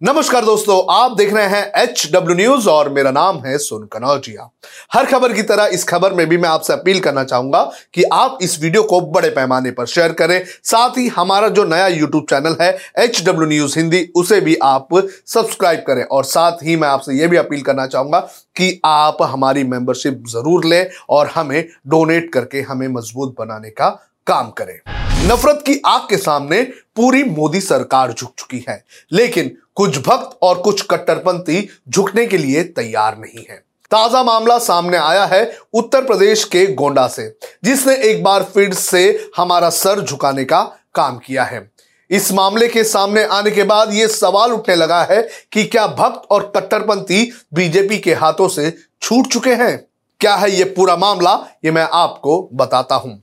नमस्कार दोस्तों, आप देख रहे हैं एच डब्ल्यू न्यूज़ और मेरा नाम है सोन कनौजिया हर खबर की तरह इस खबर में भी मैं आपसे अपील करना चाहूँगा कि आप इस वीडियो को बड़े पैमाने पर शेयर करें। साथ ही हमारा जो नया यूट्यूब चैनल है एच डब्ल्यू न्यूज़ हिंदी उसे भी आप सब्सक्राइब करें। और साथ ही मैं आपसे यह भी अपील करना चाहूँगा कि आप हमारी मेंबरशिप ज़रूर लें और हमें डोनेट करके हमें मज़बूत बनाने का काम करें। नफरत की आग के सामने पूरी मोदी सरकार झुक चुकी है, लेकिन कुछ भक्त और कुछ कट्टरपंथी झुकने के लिए तैयार नहीं है। ताज़ा मामला सामने आया है उत्तर प्रदेश के गोंडा से, जिसने एक बार फिर से हमारा सर झुकाने का काम किया है। इस मामले के सामने आने के बाद यह सवाल उठने लगा है कि क्या भक्त और कट्टरपंथी बीजेपी के हाथों से छूट चुके हैं? क्या है यह पूरा मामला? ये मैं आपको बताता हूँ।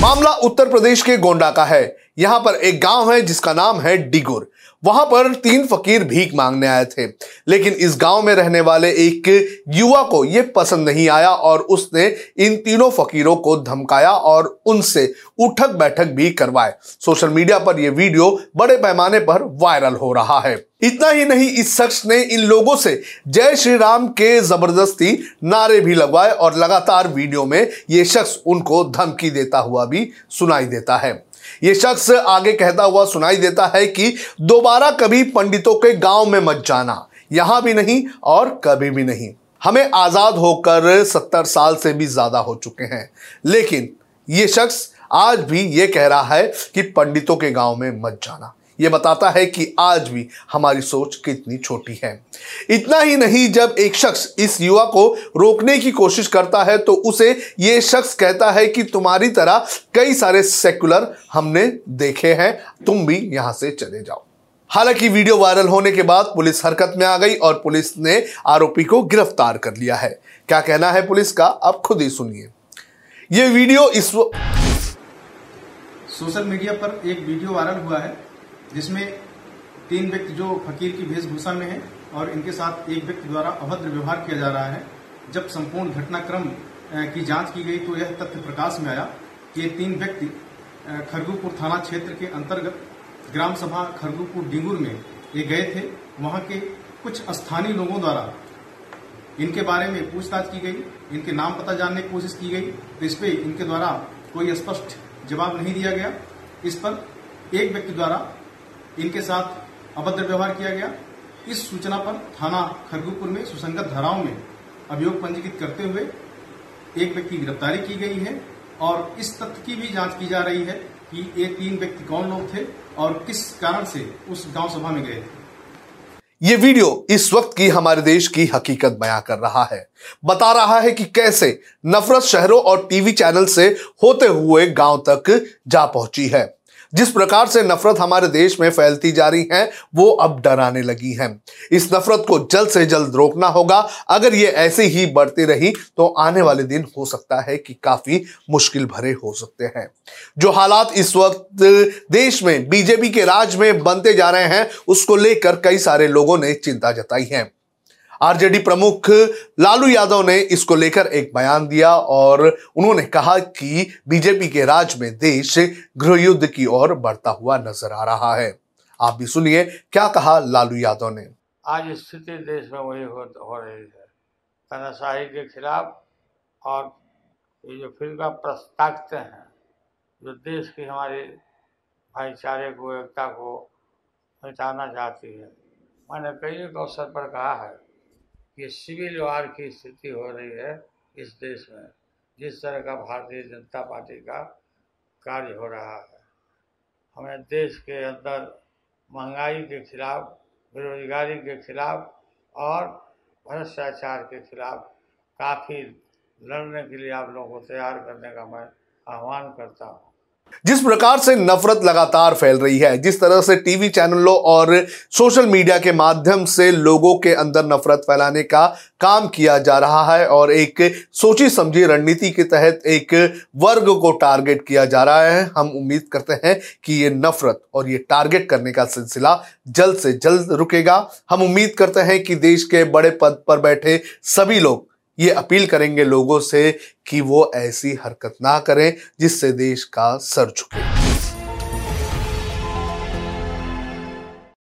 मामला उत्तर प्रदेश के गोंडा का है। यहाँ पर एक गाँव है जिसका नाम है डिगुर। वहाँ पर तीन फकीर भीख मांगने आए थे, लेकिन इस गाँव में रहने वाले एक युवा को यह पसंद नहीं आया और उसने इन तीनों फकीरों को धमकाया और उनसे उठक बैठक भी करवाए। सोशल मीडिया पर यह वीडियो बड़े पैमाने पर वायरल हो रहा है। इतना ही नहीं, इस शख्स ने इन लोगों से जय श्री राम के ज़बरदस्ती नारे भी लगवाए और लगातार वीडियो में यह शख्स उनको धमकी देता हुआ भी सुनाई देता है। यह शख्स आगे कहता हुआ सुनाई देता है कि दोबारा कभी पंडितों के गाँव में मत जाना, यहाँ भी नहीं और कभी भी नहीं। हमें आज़ाद होकर सत्तर साल से भी ज़्यादा हो चुके हैं। लेकिन ये शख्स आज भी ये कह रहा है कि पंडितों के गाँव में मत जाना। यह बताता है कि आज भी हमारी सोच कितनी छोटी है। इतना ही नहीं, जब एक शख्स इस युवा को रोकने की कोशिश करता है तो उसे यह शख्स कहता है कि तुम्हारी तरह कई सारे सेकुलर हमने देखे हैं, तुम भी यहाँ से चले जाओ। हालाँकि वीडियो वायरल होने के बाद पुलिस हरकत में आ गई और पुलिस ने आरोपी को गिरफ़्तार कर लिया है। क्या कहना है पुलिस का? आप खुद ही सुनिए। यह वीडियो इस सोशल मीडिया पर एक वीडियो वायरल हुआ है। जिसमें तीन व्यक्ति जो फकीर की वेशभूषा में है और इनके साथ एक व्यक्ति द्वारा अभद्र व्यवहार किया जा रहा है। जब संपूर्ण घटनाक्रम की जाँच की गई तो यह तथ्य प्रकाश में आया कि ये तीन व्यक्ति खरगुपुर थाना क्षेत्र के अंतर्गत ग्राम सभा खरगुपुर डिंगुर में ये गए थे। वहाँ के कुछ स्थानीय लोगों द्वारा इनके बारे में पूछताछ की गई, इनके नाम पता जानने की कोशिश की गई तो इस पर इनके द्वारा कोई स्पष्ट जवाब नहीं दिया गया। इस पर एक व्यक्ति द्वारा इनके साथ अभद्र व्यवहार किया गया। इस सूचना पर थाना खरगुपुर में सुसंगत धाराओं में अभियोग पंजीकृत करते हुए एक व्यक्ति की गिरफ्तारी की गई है और इस तथ्य की भी जाँच की जा रही है कि ये तीन व्यक्ति कौन लोग थे और किस कारण से उस गाँव सभा में गए थे। ये वीडियो इस वक्त की हमारे देश की हकीकत बयां कर रहा है। बता रहा है कि कैसे नफरत शहरों और टीवी चैनल से होते हुए गाँव तक जा पहुँची है। जिस प्रकार से नफरत हमारे देश में फैलती जा रही है, वो अब डराने लगी है। इस नफरत को जल्द से जल्द रोकना होगा। अगर ये ऐसे ही बढ़ती रही तो आने वाले दिन हो सकता है कि काफ़ी मुश्किल भरे हो सकते हैं। जो हालात इस वक्त देश में, बीजेपी के राज में बनते जा रहे हैं, उसको लेकर कई सारे लोगों ने चिंता जताई है। आरजेडी प्रमुख लालू यादव ने इसको लेकर एक बयान दिया और उन्होंने कहा कि बीजेपी के राज में देश गृह युद्ध की ओर बढ़ता हुआ नज़र आ रहा है। आप भी सुनिए क्या कहा लालू यादव ने? आज स्थिति देश में वही हो, हो रही है। तनाशाही के खिलाफ और ये जो फिर प्रस्तावते हैं जो देश की हमारी भाईचारे को एकता को मिटाना चाहती है मैंने कई एक अवसर पर कहा है कि सिविल वार की स्थिति हो रही है इस देश में, जिस तरह का भारतीय जनता पार्टी का कार्य हो रहा है। हमें देश के अंदर महँगाई के खिलाफ, बेरोजगारी के खिलाफ और भ्रष्टाचार के खिलाफ काफ़ी लड़ने के लिए आप लोगों को तैयार करने का मैं आह्वान करता हूँ। जिस प्रकार से नफरत लगातार फैल रही है, जिस तरह से टीवी चैनलों और सोशल मीडिया के माध्यम से लोगों के अंदर नफरत फैलाने का काम किया जा रहा है और एक सोची समझी रणनीति के तहत एक वर्ग को टारगेट किया जा रहा है। हम उम्मीद करते हैं कि ये नफरत और ये टारगेट करने का सिलसिला जल्द से जल्द रुकेगा। हम उम्मीद करते हैं कि देश के बड़े पद पर बैठे सभी लोग ये अपील करेंगे लोगों से कि वो ऐसी हरकत ना करें जिससे देश का सर झुके।